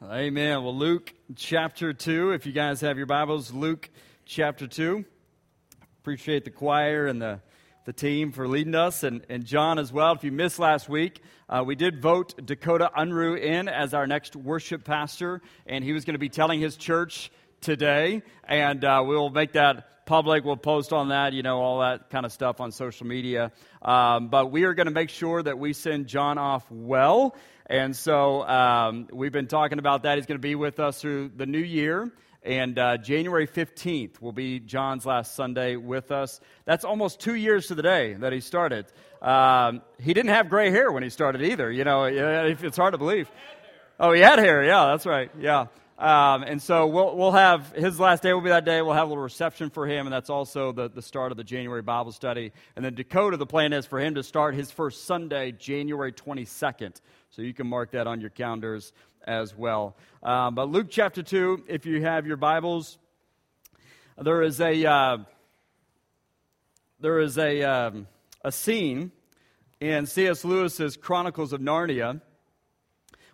Amen. Well, Luke chapter 2, if you guys have your Bibles, Luke chapter 2. Appreciate the choir and the, the team for leading us, and, and John as well. If you missed last week, uh, we did vote Dakota Unruh in as our next worship pastor, and he was going to be telling his church today, and uh, we'll make that public. We'll post on that, you know, all that kind of stuff on social media. Um, but we are going to make sure that we send John off well. And so um, we've been talking about that. He's going to be with us through the new year. And uh, January 15th will be John's last Sunday with us. That's almost two years to the day that he started. Um, he didn't have gray hair when he started either. You know, it's hard to believe. Oh, he had hair. Yeah, that's right. Yeah. Um, and so we'll, we'll have his last day will be that day. We'll have a little reception for him, and that's also the, the start of the January Bible study. And then Dakota, the plan is for him to start his first Sunday, January 22nd. So you can mark that on your calendars as well. Um, but Luke chapter 2, if you have your Bibles, there is a, uh, there is a, um, a scene in C.S. Lewis's Chronicles of Narnia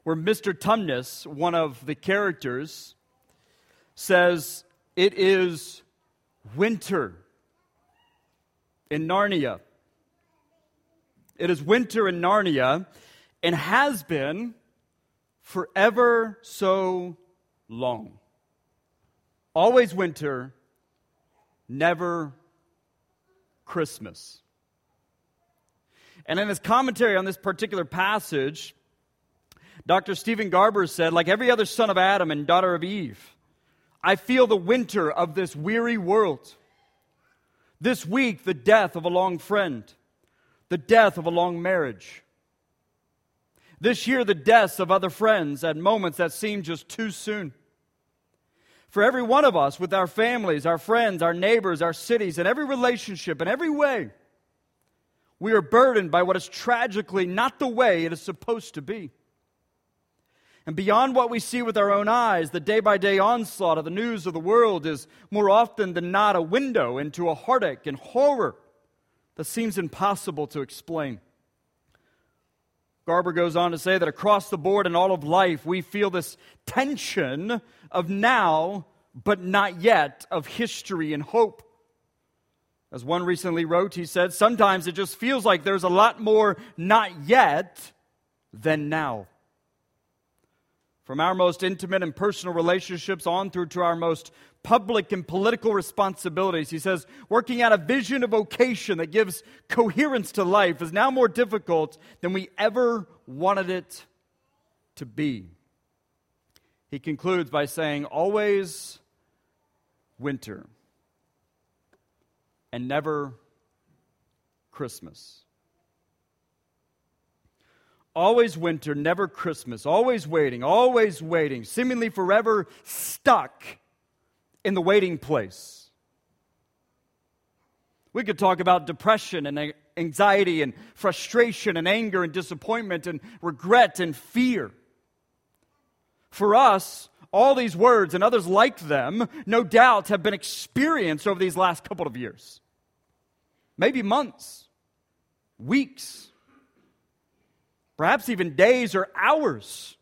where Mr. Tumnus, one of the characters, says, It is winter in Narnia. It is winter in Narnia and has been forever so long. Always winter, never Christmas. And in his commentary on this particular passage, Dr. Steven Garber said, like every other son of Adam and daughter of Eve, I feel the winter of this weary world. This week, the death of a long friend, the death of a long marriage. This year, the deaths of other friends at moments that seem just too soon. For every one of us, with our families, our friends, our neighbors, our cities, and every relationship, in every way, we are burdened by what is tragically not the way it is supposed to be. And beyond what we see with our own eyes, the day by day onslaught of the news of the world is more often than not a window into a heartache and horror that seems impossible to explain. Garber goes on to say that across the board in all of life, we feel this tension of now, but not yet, of history and hope. As one recently wrote, he said, sometimes it just feels like there's a lot more not yet than now. From our most intimate and personal relationships on through to our most public and political responsibilities. He says, working out a vision of vocation that gives coherence to life is now more difficult than we ever wanted it to be. He concludes by saying, always winter and never Christmas. Always winter, never Christmas. Always waiting, always waiting, seemingly forever stuck in the waiting place. We could talk about depression and anxiety and frustration and anger and disappointment and regret and fear. For us, all these words and others like them, no doubt, have been experienced over these last couple of years. Maybe months, weeks, perhaps even days or hours.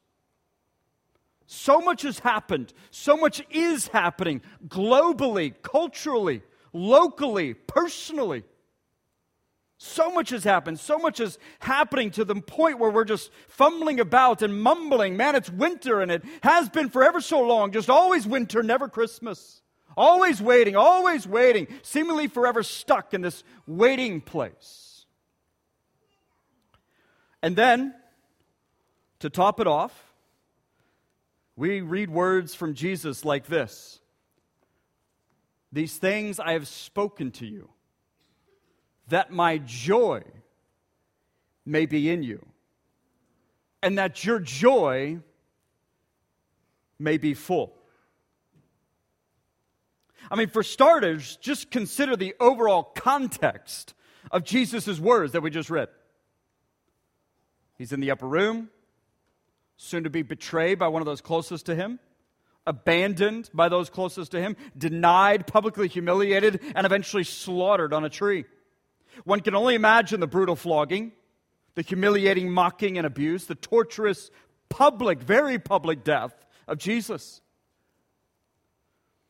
So much has happened. So much is happening globally, culturally, locally, personally. So much has happened. So much is happening to the point where we're just fumbling about and mumbling. Man, it's winter and it has been forever so long. Just always winter, never Christmas. Always waiting, always waiting, seemingly forever stuck in this waiting place. And then, to top it off, we read words from Jesus like this These things I have spoken to you, that my joy may be in you, and that your joy may be full. I mean, for starters, just consider the overall context of Jesus' words that we just read. He's in the upper room, soon to be betrayed by one of those closest to him, abandoned by those closest to him, denied, publicly humiliated, and eventually slaughtered on a tree. One can only imagine the brutal flogging, the humiliating mocking and abuse, the torturous public, very public death of Jesus.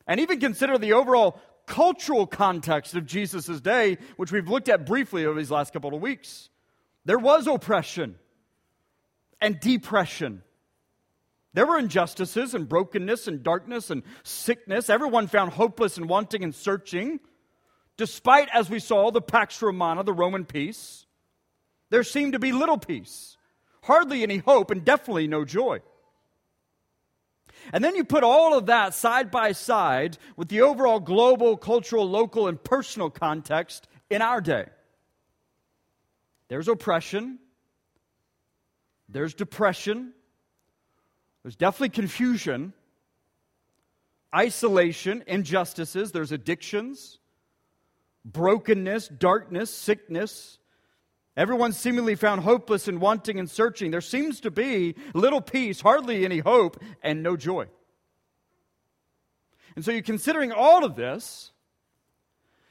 And even consider the overall cultural context of Jesus' day, which we've looked at briefly over these last couple of weeks. There was oppression and depression. There were injustices and brokenness and darkness and sickness. Everyone found hopeless and wanting and searching. Despite, as we saw, the Pax Romana, the Roman peace, there seemed to be little peace, hardly any hope, and definitely no joy. And then you put all of that side by side with the overall global, cultural, local, and personal context in our day. There's oppression, there's depression, there's definitely confusion, isolation, injustices, there's addictions, brokenness, darkness, sickness. Everyone seemingly found hopeless and wanting and searching. There seems to be little peace, hardly any hope, and no joy. And so you're considering all of this,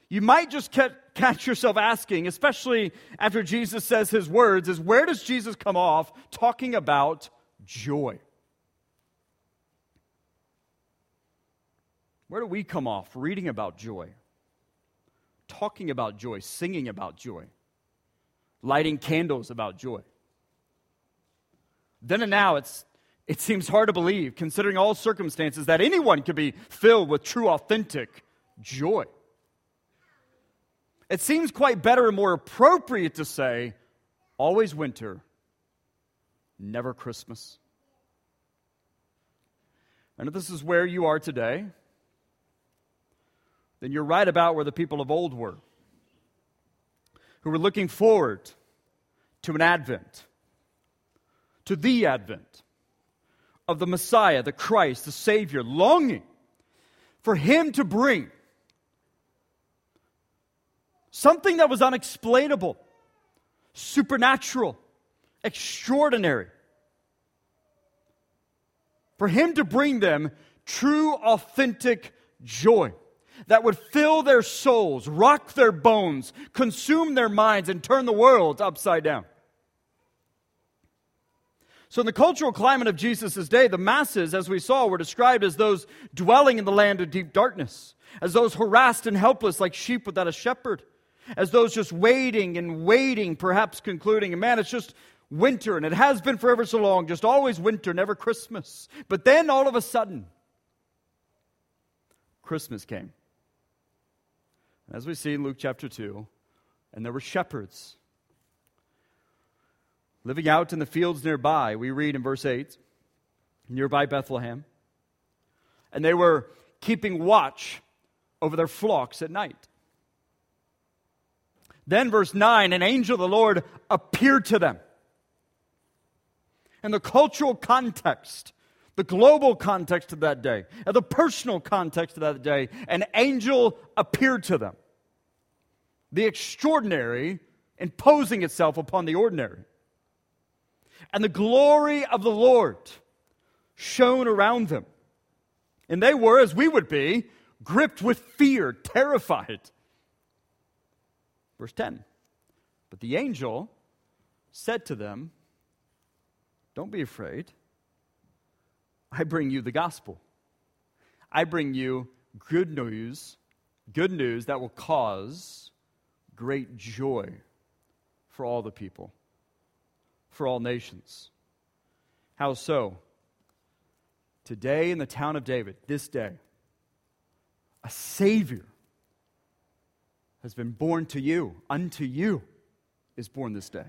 you might just catch yourself asking, especially after Jesus says his words, is where does Jesus come off talking about joy? Where do we come off reading about joy? Talking about joy, singing about joy, lighting candles about joy. Then and now, it's, it seems hard to believe, considering all circumstances, that anyone could be filled with true, authentic joy. It seems quite better and more appropriate to say, always winter, never Christmas. And if this is where you are today, then you're right about where the people of old were, who were looking forward to an advent, to the advent of the Messiah, the Christ, the Savior, longing for Him to bring something that was unexplainable, supernatural, extraordinary. For Him to bring them true, authentic joy that would fill their souls, rock their bones, consume their minds, and turn the world upside down. So, in the cultural climate of Jesus' day, the masses, as we saw, were described as those dwelling in the land of deep darkness, as those harassed and helpless like sheep without a shepherd, as those just waiting and waiting, perhaps concluding, and man, it's just winter, and it has been forever so long, just always winter, never Christmas. But then all of a sudden, Christmas came. As we see in Luke chapter 2, and there were shepherds living out in the fields nearby. We read in verse 8, nearby Bethlehem. And they were keeping watch over their flocks at night. Then, verse 9, an angel of the Lord appeared to them. In the cultural context, the global context of that day, and the personal context of that day, an angel appeared to them. The extraordinary imposing itself upon the ordinary. And the glory of the Lord shone around them. And they were, as we would be, gripped with fear, terrified. Verse 10 But the angel said to them, Don't be afraid. I bring you the gospel. I bring you good news, good news that will cause great joy for all the people, for all nations. How so? Today in the town of David, this day, a Savior has been born to you. Unto you is born this day.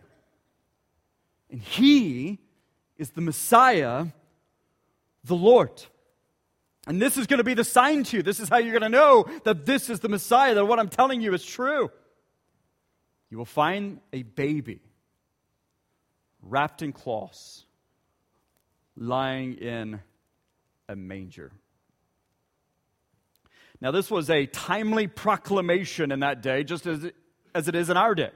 And He is the Messiah the Lord. And this is going to be the sign to you. This is how you're going to know that this is the Messiah, that what I'm telling you is true. You will find a baby wrapped in cloths, lying in a manger. Now, this was a timely proclamation in that day, just as as it is in our day.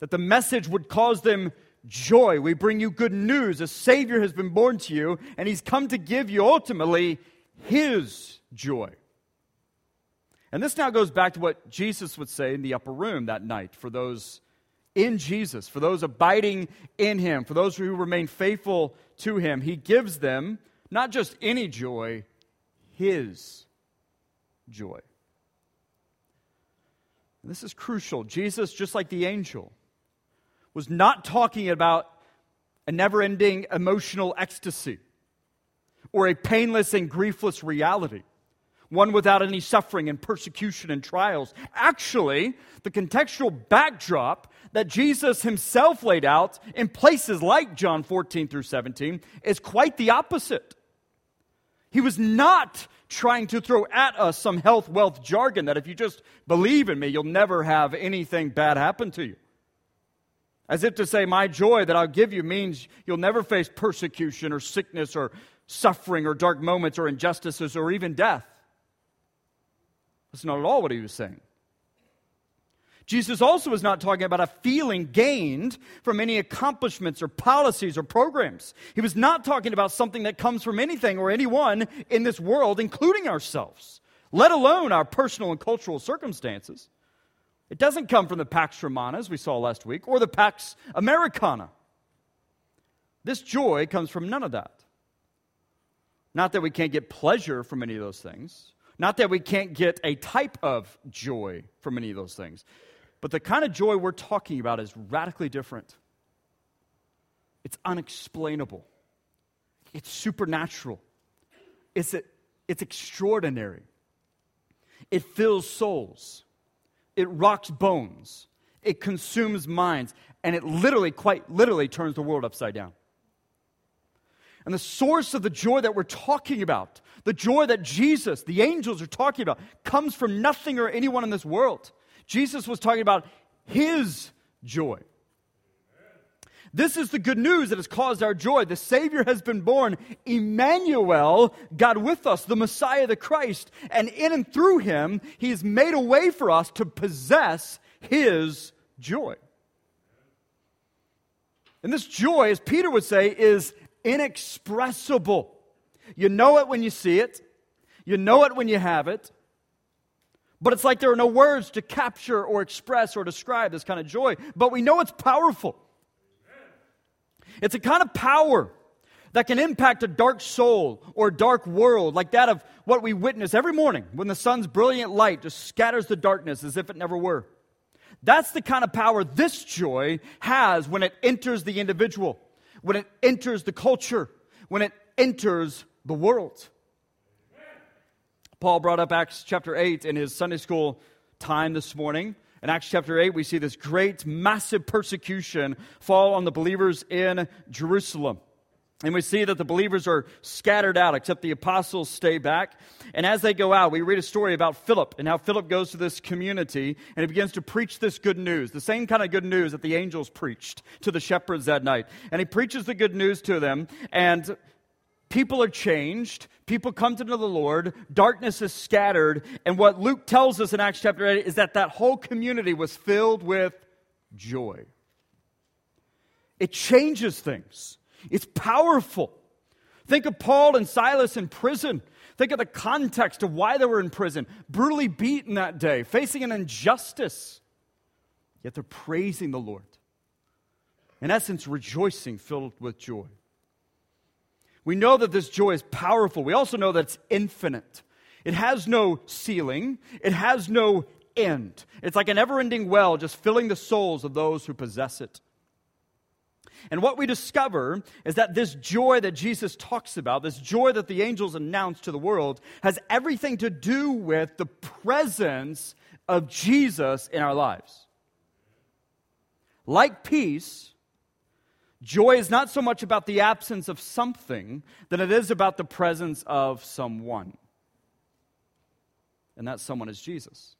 That the message would cause them joy. We bring you good news. A Savior has been born to you, and He's come to give you ultimately His joy. And this now goes back to what Jesus would say in the upper room that night for those in Jesus, for those abiding in Him, for those who remain faithful to him, he gives them not just any joy, his joy. And this is crucial. Jesus, just like the angel, was not talking about a never ending emotional ecstasy or a painless and griefless reality, one without any suffering and persecution and trials. Actually, the contextual backdrop that Jesus himself laid out in places like John 14 through 17 is quite the opposite. He was not trying to throw at us some health, wealth jargon that if you just believe in me, you'll never have anything bad happen to you. As if to say, My joy that I'll give you means you'll never face persecution or sickness or suffering or dark moments or injustices or even death. That's not at all what he was saying. Jesus also is not talking about a feeling gained from any accomplishments or policies or programs. He was not talking about something that comes from anything or anyone in this world, including ourselves, let alone our personal and cultural circumstances. It doesn't come from the Pax Romana, as we saw last week, or the Pax Americana. This joy comes from none of that. Not that we can't get pleasure from any of those things, not that we can't get a type of joy from any of those things. But the kind of joy we're talking about is radically different. It's unexplainable, it's supernatural, it's, a, it's extraordinary. It fills souls, it rocks bones, it consumes minds, and it literally, quite literally, turns the world upside down. And the source of the joy that we're talking about, the joy that Jesus, the angels are talking about, comes from nothing or anyone in this world. Jesus was talking about his joy. This is the good news that has caused our joy. The Savior has been born, Emmanuel, God with us, the Messiah, the Christ. And in and through him, he has made a way for us to possess his joy. And this joy, as Peter would say, is inexpressible. You know it when you see it, you know it when you have it, but it's like there are no words to capture or express or describe this kind of joy. But we know it's powerful. It's a kind of power that can impact a dark soul or dark world, like that of what we witness every morning when the sun's brilliant light just scatters the darkness as if it never were. That's the kind of power this joy has when it enters the individual, when it enters the culture, when it enters the world. Paul brought up Acts chapter 8 in his Sunday school time this morning. In Acts chapter 8, we see this great, massive persecution fall on the believers in Jerusalem. And we see that the believers are scattered out, except the apostles stay back. And as they go out, we read a story about Philip and how Philip goes to this community and he begins to preach this good news, the same kind of good news that the angels preached to the shepherds that night. And he preaches the good news to them, and People are changed. People come to know the Lord. Darkness is scattered. And what Luke tells us in Acts chapter 8 is that that whole community was filled with joy. It changes things, it's powerful. Think of Paul and Silas in prison. Think of the context of why they were in prison, brutally beaten that day, facing an injustice. Yet they're praising the Lord. In essence, rejoicing, filled with joy. We know that this joy is powerful. We also know that it's infinite. It has no ceiling, it has no end. It's like an ever ending well, just filling the souls of those who possess it. And what we discover is that this joy that Jesus talks about, this joy that the angels announce to the world, has everything to do with the presence of Jesus in our lives. Like peace, Joy is not so much about the absence of something than it is about the presence of someone. And that someone is Jesus.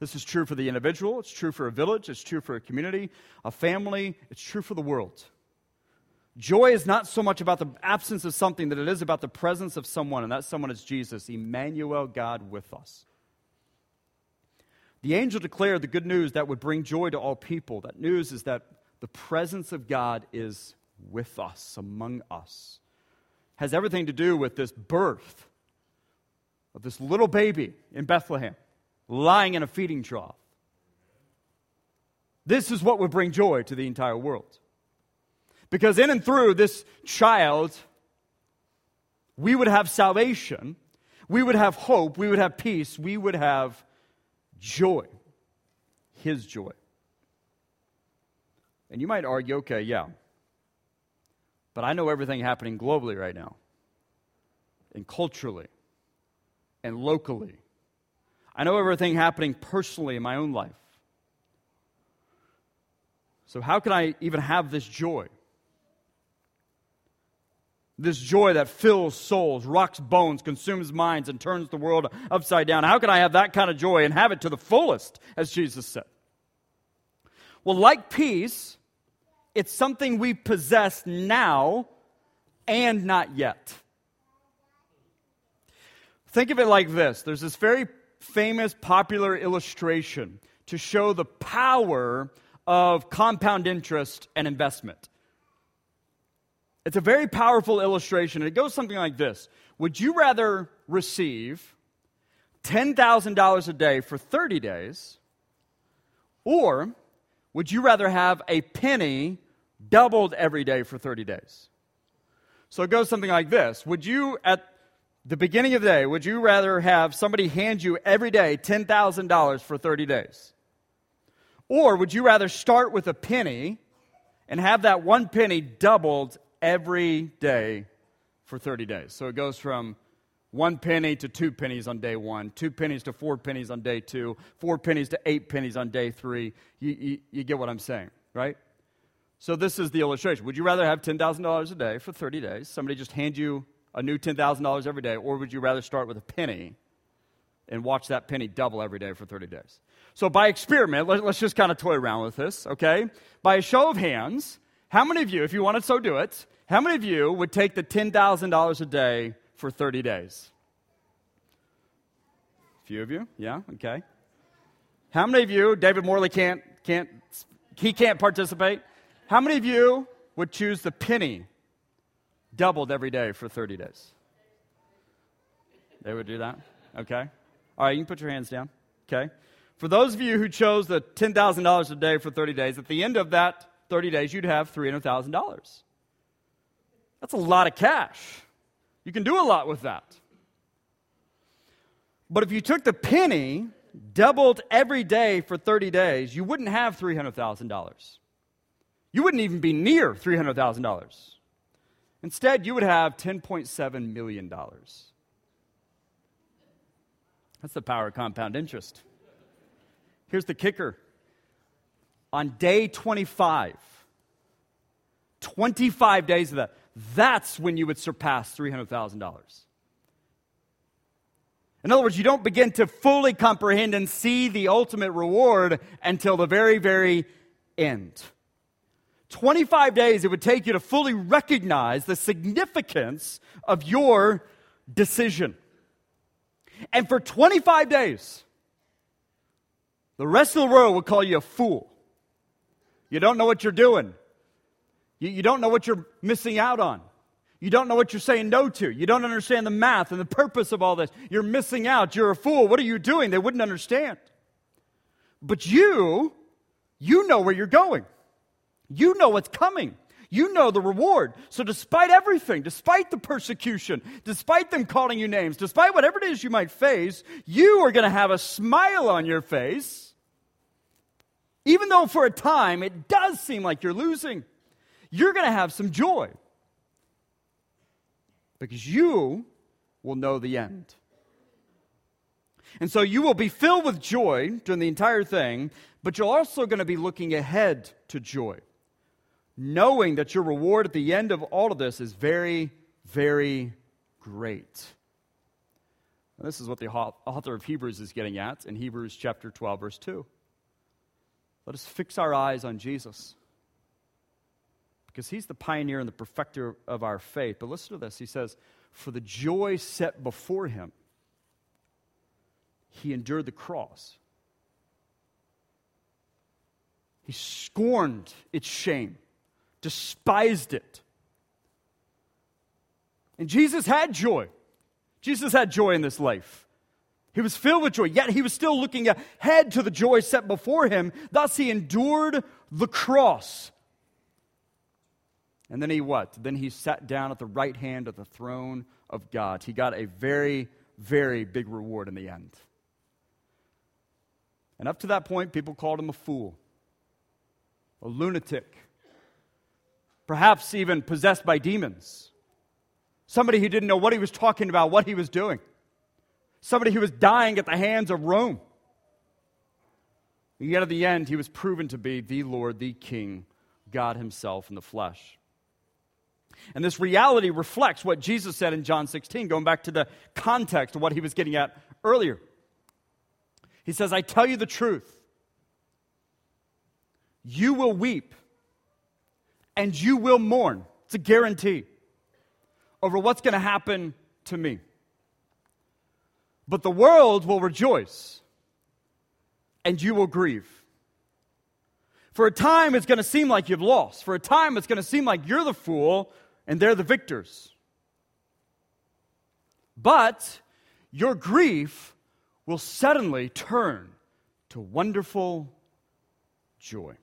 This is true for the individual, it's true for a village, it's true for a community, a family, it's true for the world. Joy is not so much about the absence of something that it is about the presence of someone, and that someone is Jesus, Emmanuel, God with us. The angel declared the good news that would bring joy to all people. That news is that the presence of God is with us, among us. Has everything to do with this birth of this little baby in Bethlehem lying in a feeding trough. This is what would bring joy to the entire world. Because in and through this child, we would have salvation, we would have hope, we would have peace, we would have joy. His joy. And you might argue, okay, yeah, but I know everything happening globally right now, and culturally, and locally. I know everything happening personally in my own life. So, how can I even have this joy? This joy that fills souls, rocks bones, consumes minds, and turns the world upside down. How can I have that kind of joy and have it to the fullest, as Jesus said? Well, like peace, it's something we possess now and not yet. Think of it like this there's this very famous, popular illustration to show the power of compound interest and investment. It's a very powerful illustration. It goes something like this Would you rather receive $10,000 a day for 30 days, or would you rather have a penny doubled every day for 30 days? So it goes something like this Would you, at the beginning of the day, would you rather have somebody hand you every day $10,000 for 30 days? Or would you rather start with a penny and have that one penny doubled every day for 30 days. So it goes from one penny to two pennies on day one, two pennies to four pennies on day two, four pennies to eight pennies on day three. You, you, you get what I'm saying, right? So this is the illustration. Would you rather have $10,000 a day for 30 days, somebody just hand you a new $10,000 every day, or would you rather start with a penny and watch that penny double every day for 30 days? So by experiment, let, us just kind of toy around with this, okay? By a show of hands, how many of you, if you want to so do it, how many of you would take the $10,000 a day for 30 days? A few of you? Yeah, okay. How many of you, David Morley can't, can't, he can't participate? How many of you would choose the penny doubled every day for 30 days? They would do that? Okay. All right, you can put your hands down. Okay. For those of you who chose the $10,000 a day for 30 days, at the end of that 30 days, you'd have $300,000. That's a lot of cash. You can do a lot with that. But if you took the penny, doubled every day for 30 days, you wouldn't have $300,000. You wouldn't even be near $300,000. Instead, you would have $10.7 million. That's the power of compound interest. Here's the kicker on day 25, 25 days of that, that's when you would surpass $300,000. In other words, you don't begin to fully comprehend and see the ultimate reward until the very, very end. 25 days it would take you to fully recognize the significance of your decision. And for 25 days, the rest of the world would call you a fool. You don't know what you're doing. You, you don't know what you're missing out on. You don't know what you're saying no to. You don't understand the math and the purpose of all this. You're missing out. You're a fool. What are you doing? They wouldn't understand. But you, you know where you're going. You know what's coming. You know the reward. So, despite everything, despite the persecution, despite them calling you names, despite whatever it is you might face, you are going to have a smile on your face even though for a time it does seem like you're losing, you're going to have some joy because you will know the end. And so you will be filled with joy during the entire thing, but you're also going to be looking ahead to joy, knowing that your reward at the end of all of this is very, very great. this is what the author of Hebrews is getting at in Hebrews chapter 12, verse 2. Let us fix our eyes on Jesus because he's the pioneer and the perfecter of our faith. But listen to this. He says, For the joy set before him, he endured the cross. He scorned its shame, despised it. And Jesus had joy. Jesus had joy in this life. He was filled with joy, yet he was still looking ahead to the joy set before him. Thus, he endured the cross. And then he what? Then he sat down at the right hand of the throne of God. He got a very, very big reward in the end. And up to that point, people called him a fool, a lunatic, perhaps even possessed by demons, somebody who didn't know what he was talking about, what he was doing, somebody who was dying at the hands of Rome. And yet, at the end, he was proven to be the Lord, the King, God Himself in the flesh. And this reality reflects what Jesus said in John 16, going back to the context of what he was getting at earlier. He says, I tell you the truth. You will weep and you will mourn. It's a guarantee over what's going to happen to me. But the world will rejoice and you will grieve. For a time, it's going to seem like you've lost. For a time, it's going to seem like you're the fool and they're the victors. But your grief will suddenly turn to wonderful joy.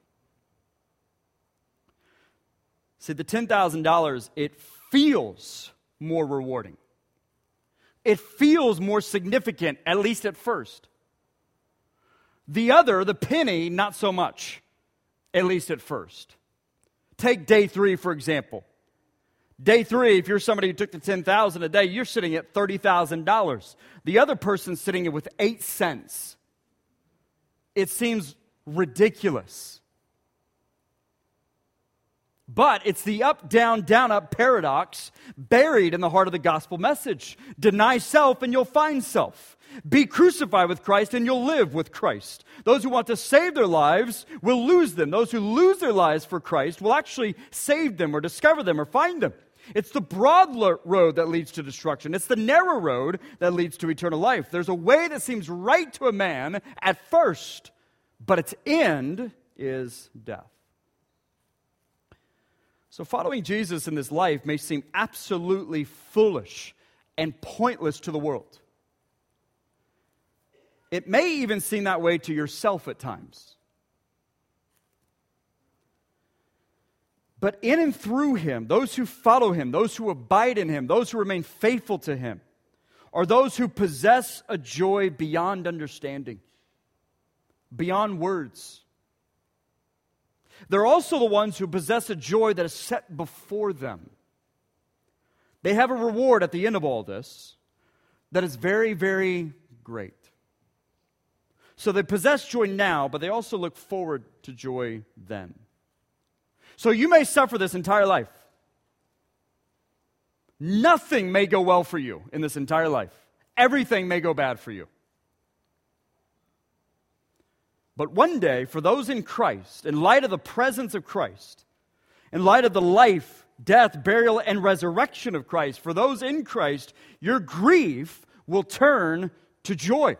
See, the $10,000, it feels more rewarding. It feels more significant, at least at first. The other, the penny, not so much, at least at first. Take day three, for example. Day three, if you're somebody who took the 10,000 a day, you're sitting at $30,000. The other person's sitting with eight cents. It seems ridiculous. But it's the up, down, down, up paradox buried in the heart of the gospel message. Deny self and you'll find self. Be crucified with Christ and you'll live with Christ. Those who want to save their lives will lose them. Those who lose their lives for Christ will actually save them or discover them or find them. It's the broad road that leads to destruction. It's the narrow road that leads to eternal life. There's a way that seems right to a man at first, but its end is death. So, following Jesus in this life may seem absolutely foolish and pointless to the world. It may even seem that way to yourself at times. But in and through him, those who follow him, those who abide in him, those who remain faithful to him, are those who possess a joy beyond understanding, beyond words. They're also the ones who possess a joy that is set before them. They have a reward at the end of all this that is very, very great. So they possess joy now, but they also look forward to joy then. So you may suffer this entire life. Nothing may go well for you in this entire life. Everything may go bad for you. But one day, for those in Christ, in light of the presence of Christ, in light of the life, death, burial, and resurrection of Christ, for those in Christ, your grief will turn to joy.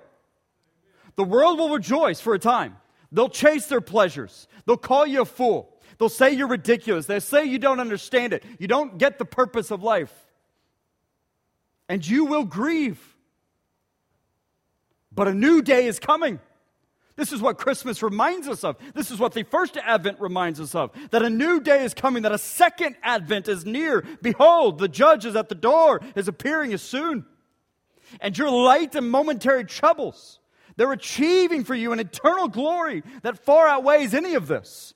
The world will rejoice for a time. They'll chase their pleasures. They'll call you a fool. They'll say you're ridiculous. They'll say you don't understand it. You don't get the purpose of life. And you will grieve. But a new day is coming. This is what Christmas reminds us of. This is what the first advent reminds us of that a new day is coming, that a second advent is near. Behold, the judge is at the door, his appearing is soon. And your light and momentary troubles, they're achieving for you an eternal glory that far outweighs any of this,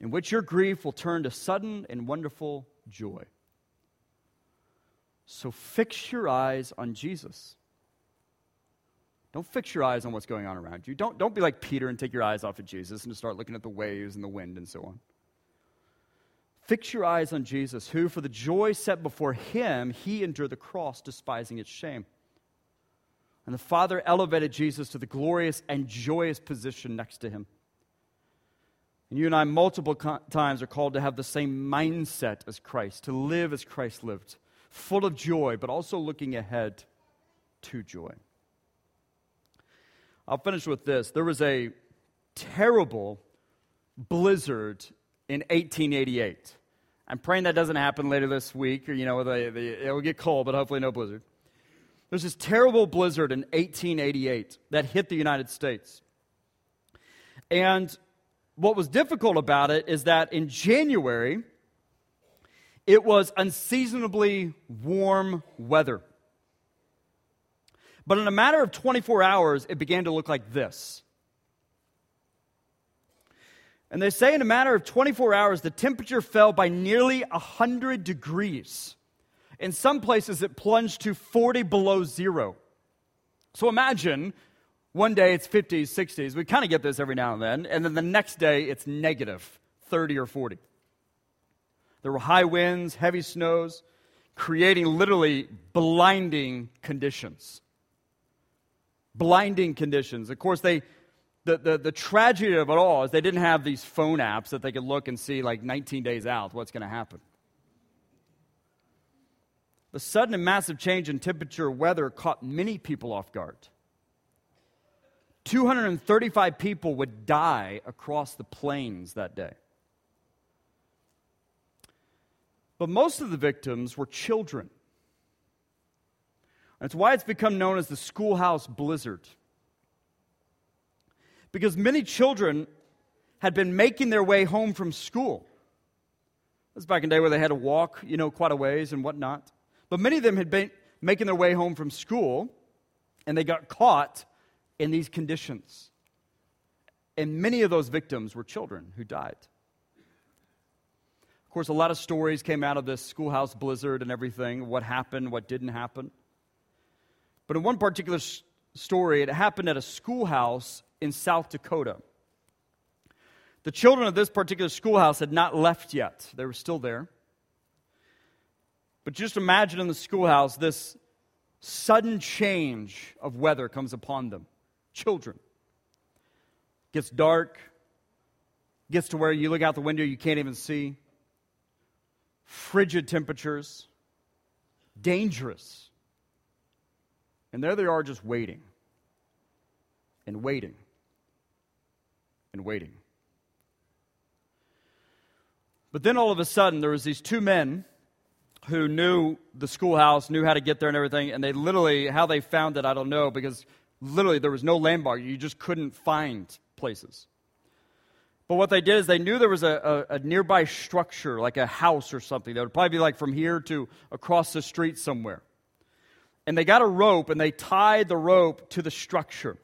in which your grief will turn to sudden and wonderful joy. So fix your eyes on Jesus. Don't fix your eyes on what's going on around you. Don't, don't be like Peter and take your eyes off of Jesus and start looking at the waves and the wind and so on. Fix your eyes on Jesus, who, for the joy set before him, he endured the cross, despising its shame. And the Father elevated Jesus to the glorious and joyous position next to him. And you and I, multiple co- times, are called to have the same mindset as Christ, to live as Christ lived, full of joy, but also looking ahead to joy. I'll finish with this. There was a terrible blizzard in 1888. I'm praying that doesn't happen later this week, or, you know, the, the, it will get cold, but hopefully no blizzard. There's this terrible blizzard in 1888 that hit the United States. And what was difficult about it is that in January, It was unseasonably warm weather. But in a matter of 24 hours, it began to look like this. And they say in a matter of 24 hours, the temperature fell by nearly 100 degrees. In some places, it plunged to 40 below zero. So imagine one day it's 50s, 60s. We kind of get this every now and then. And then the next day it's negative 30 or 40. There were high winds, heavy snows, creating literally blinding conditions. Blinding conditions. Of course, they, the, the, the tragedy of it all is they didn't have these phone apps that they could look and see like 19 days out what's going to happen. The sudden and massive change in temperature weather caught many people off guard. 235 people would die across the plains that day. But most of the victims were children. That's why it's become known as the schoolhouse blizzard. Because many children had been making their way home from school. This was back in the day where they had to walk, you know, quite a ways and whatnot. But many of them had been making their way home from school, and they got caught in these conditions. And many of those victims were children who died. Of course, a lot of stories came out of this schoolhouse blizzard and everything what happened, what didn't happen. But in one particular story, it happened at a schoolhouse in South Dakota. The children of this particular schoolhouse had not left yet, they were still there. But just imagine in the schoolhouse this sudden change of weather comes upon them. Children. Gets dark, gets to where you look out the window, you can't even see. Frigid temperatures, dangerous. And there they are just waiting and waiting and waiting. But then all of a sudden, there was these two men who knew the schoolhouse, knew how to get there and everything, and they literally, how they found it, I don't know, because literally there was no landmark. You just couldn't find places. But what they did is they knew there was a, a, a, nearby structure, like a house or something, that would probably be like from here to across the street somewhere. And they got a rope and they tied the rope to the structure.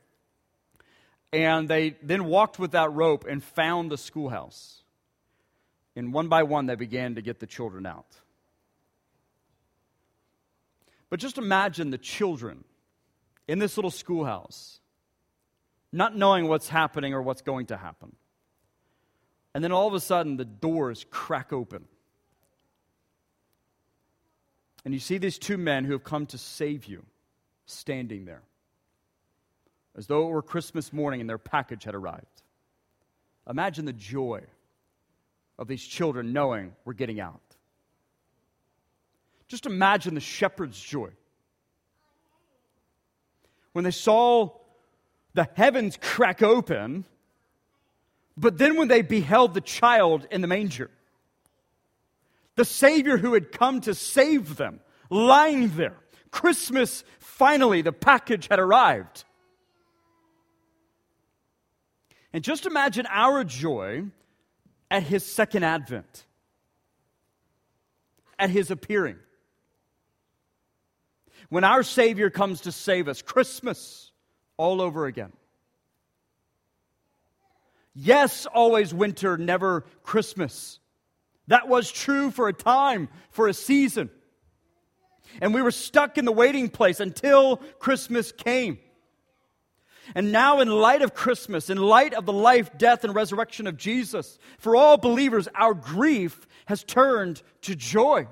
And they then walked with that rope and found the schoolhouse. And one by one, they began to get the children out. But just imagine the children in this little schoolhouse, not knowing what's happening or what's going to happen. And then all of a sudden, the doors crack open. And you see these two men who have come to save you standing there, as though it were Christmas morning and their package had arrived. Imagine the joy of these children knowing we're getting out. Just imagine the shepherd's joy. When they saw the heavens crack open, but then when they beheld the child in the manger, the Savior who had come to save them, lying there, Christmas, finally, the package had arrived. And just imagine our joy at his second advent, at his appearing when our Savior comes to save us. Christmas all over again. Yes, always winter, never Christmas. That was true for a time, for a season. And we were stuck in the waiting place until Christmas came. And now, in light of Christmas, in light of the life, death, and resurrection of Jesus, for all believers, our grief has turned to joy.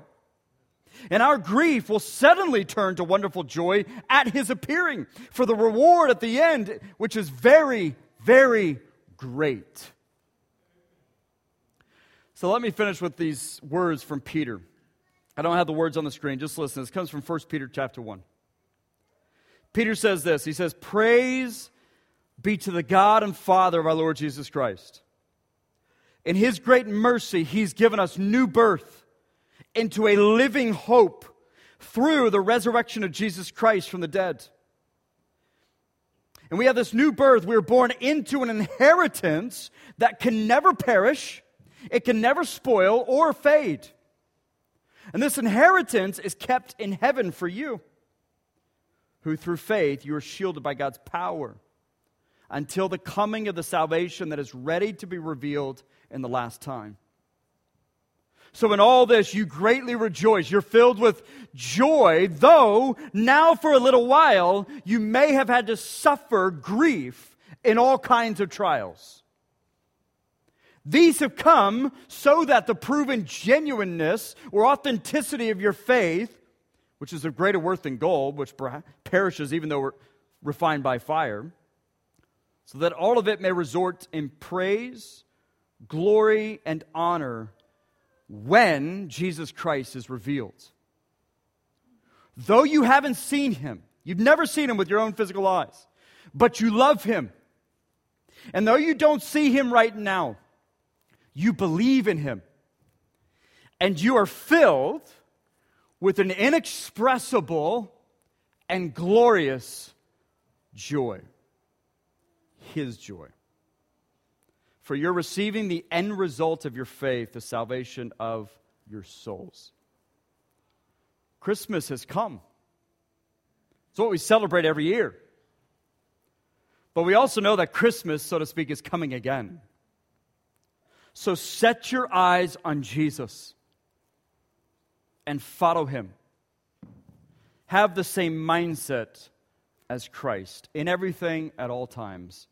And our grief will suddenly turn to wonderful joy at his appearing for the reward at the end, which is very, very great. So let me finish with these words from Peter. I don't have the words on the screen, just listen. This comes from 1 Peter chapter 1. Peter says this He says, Praise be to the God and Father of our Lord Jesus Christ. In his great mercy, he's given us new birth into a living hope through the resurrection of Jesus Christ from the dead. And we have this new birth. We are born into an inheritance that can never perish, it can never spoil or fade. And this inheritance is kept in heaven for you, who through faith you are shielded by God's power until the coming of the salvation that is ready to be revealed in the last time. So, in all this, you greatly rejoice. You're filled with joy, though now for a little while you may have had to suffer grief in all kinds of trials. These have come so that the proven genuineness or authenticity of your faith, which is of greater worth than gold, which perishes even though refined by fire, so that all of it may resort in praise, glory, and honor when Jesus Christ is revealed. Though you haven't seen him, you've never seen him with your own physical eyes, but you love him. And though you don't see him right now, you believe in him. And you are filled with an inexpressible and glorious joy. His joy for you're receiving the end result of your faith, the salvation of your souls. Christmas has come. It's what we celebrate every year. But we also know that Christmas, so to speak, is coming again. So set your eyes on Jesus and follow him. Have the same mindset as Christ in everything at all times,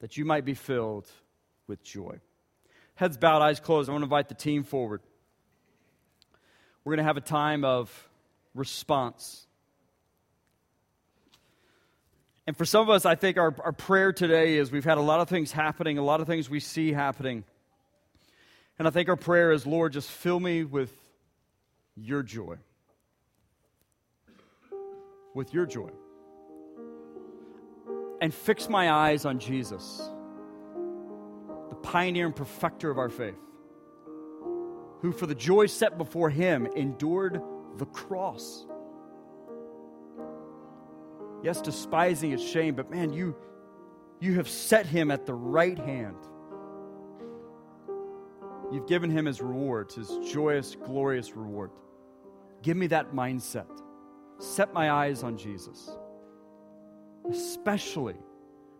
that you might be filled with joy. Heads bowed, eyes closed. I want to invite the team forward. We're going to have a time of response. And for some of us, I think our, our prayer today is we've had a lot of things happening, a lot of things we see happening. And I think our prayer is, Lord, just fill me with your joy. With your joy. And fix my eyes on Jesus the pioneer and perfecter of our faith, who for the joy set before him endured the cross. Yes, despising its shame, but man, you, you have set him at the right hand. You've given him his reward, his joyous, glorious reward. Give me that mindset. Set my eyes on Jesus, especially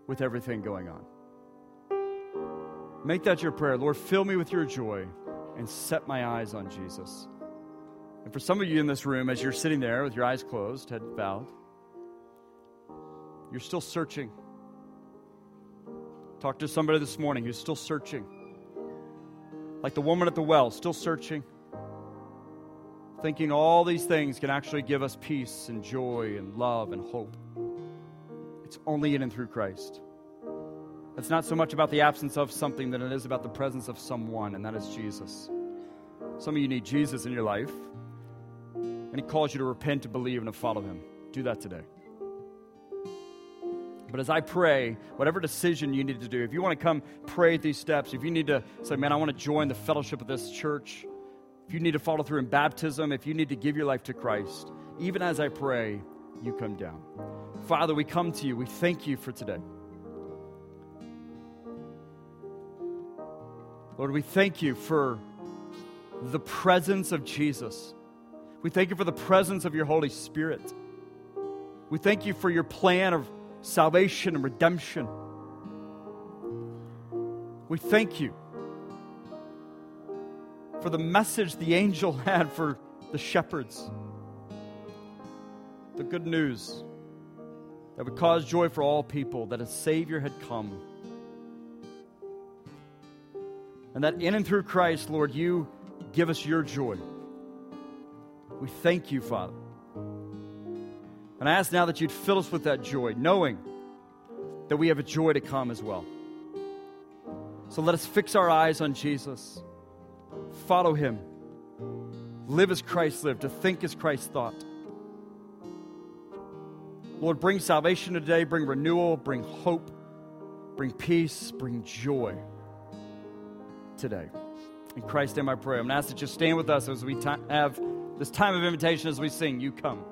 with everything going on. Make that your prayer. Lord, fill me with your joy and set my eyes on Jesus. And for some of you in this room, as you're sitting there with your eyes closed, head bowed, you're still searching. Talk to somebody this morning who's still searching. Like the woman at the well, still searching. Thinking all these things can actually give us peace and joy and love and hope. It's only in and through Christ. It's not so much about the absence of something than it is about the presence of someone, and that is Jesus. Some of you need Jesus in your life, and He calls you to repent, to believe, and to follow Him. Do that today. But as I pray, whatever decision you need to do, if you want to come pray these steps, if you need to say, man, I want to join the fellowship of this church, if you need to follow through in baptism, if you need to give your life to Christ, even as I pray, you come down. Father, we come to you. We thank you for today. Lord, we thank you for the presence of Jesus. We thank you for the presence of your Holy Spirit. We thank you for your plan of salvation and redemption. We thank you for the message the angel had for the shepherds. The good news that would cause joy for all people that a Savior had come and that in and through Christ, Lord, you give us your joy. We thank you, Father. And I ask now that you'd fill us with that joy, knowing that we have a joy to come as well. So let us fix our eyes on Jesus, follow him, live as Christ lived, to think as Christ thought. Lord, bring salvation today, bring renewal, bring hope, bring peace, bring joy today. In Christ's name I pray. I'm going to ask that you stand with us as we have this time of invitation as we sing, You Come.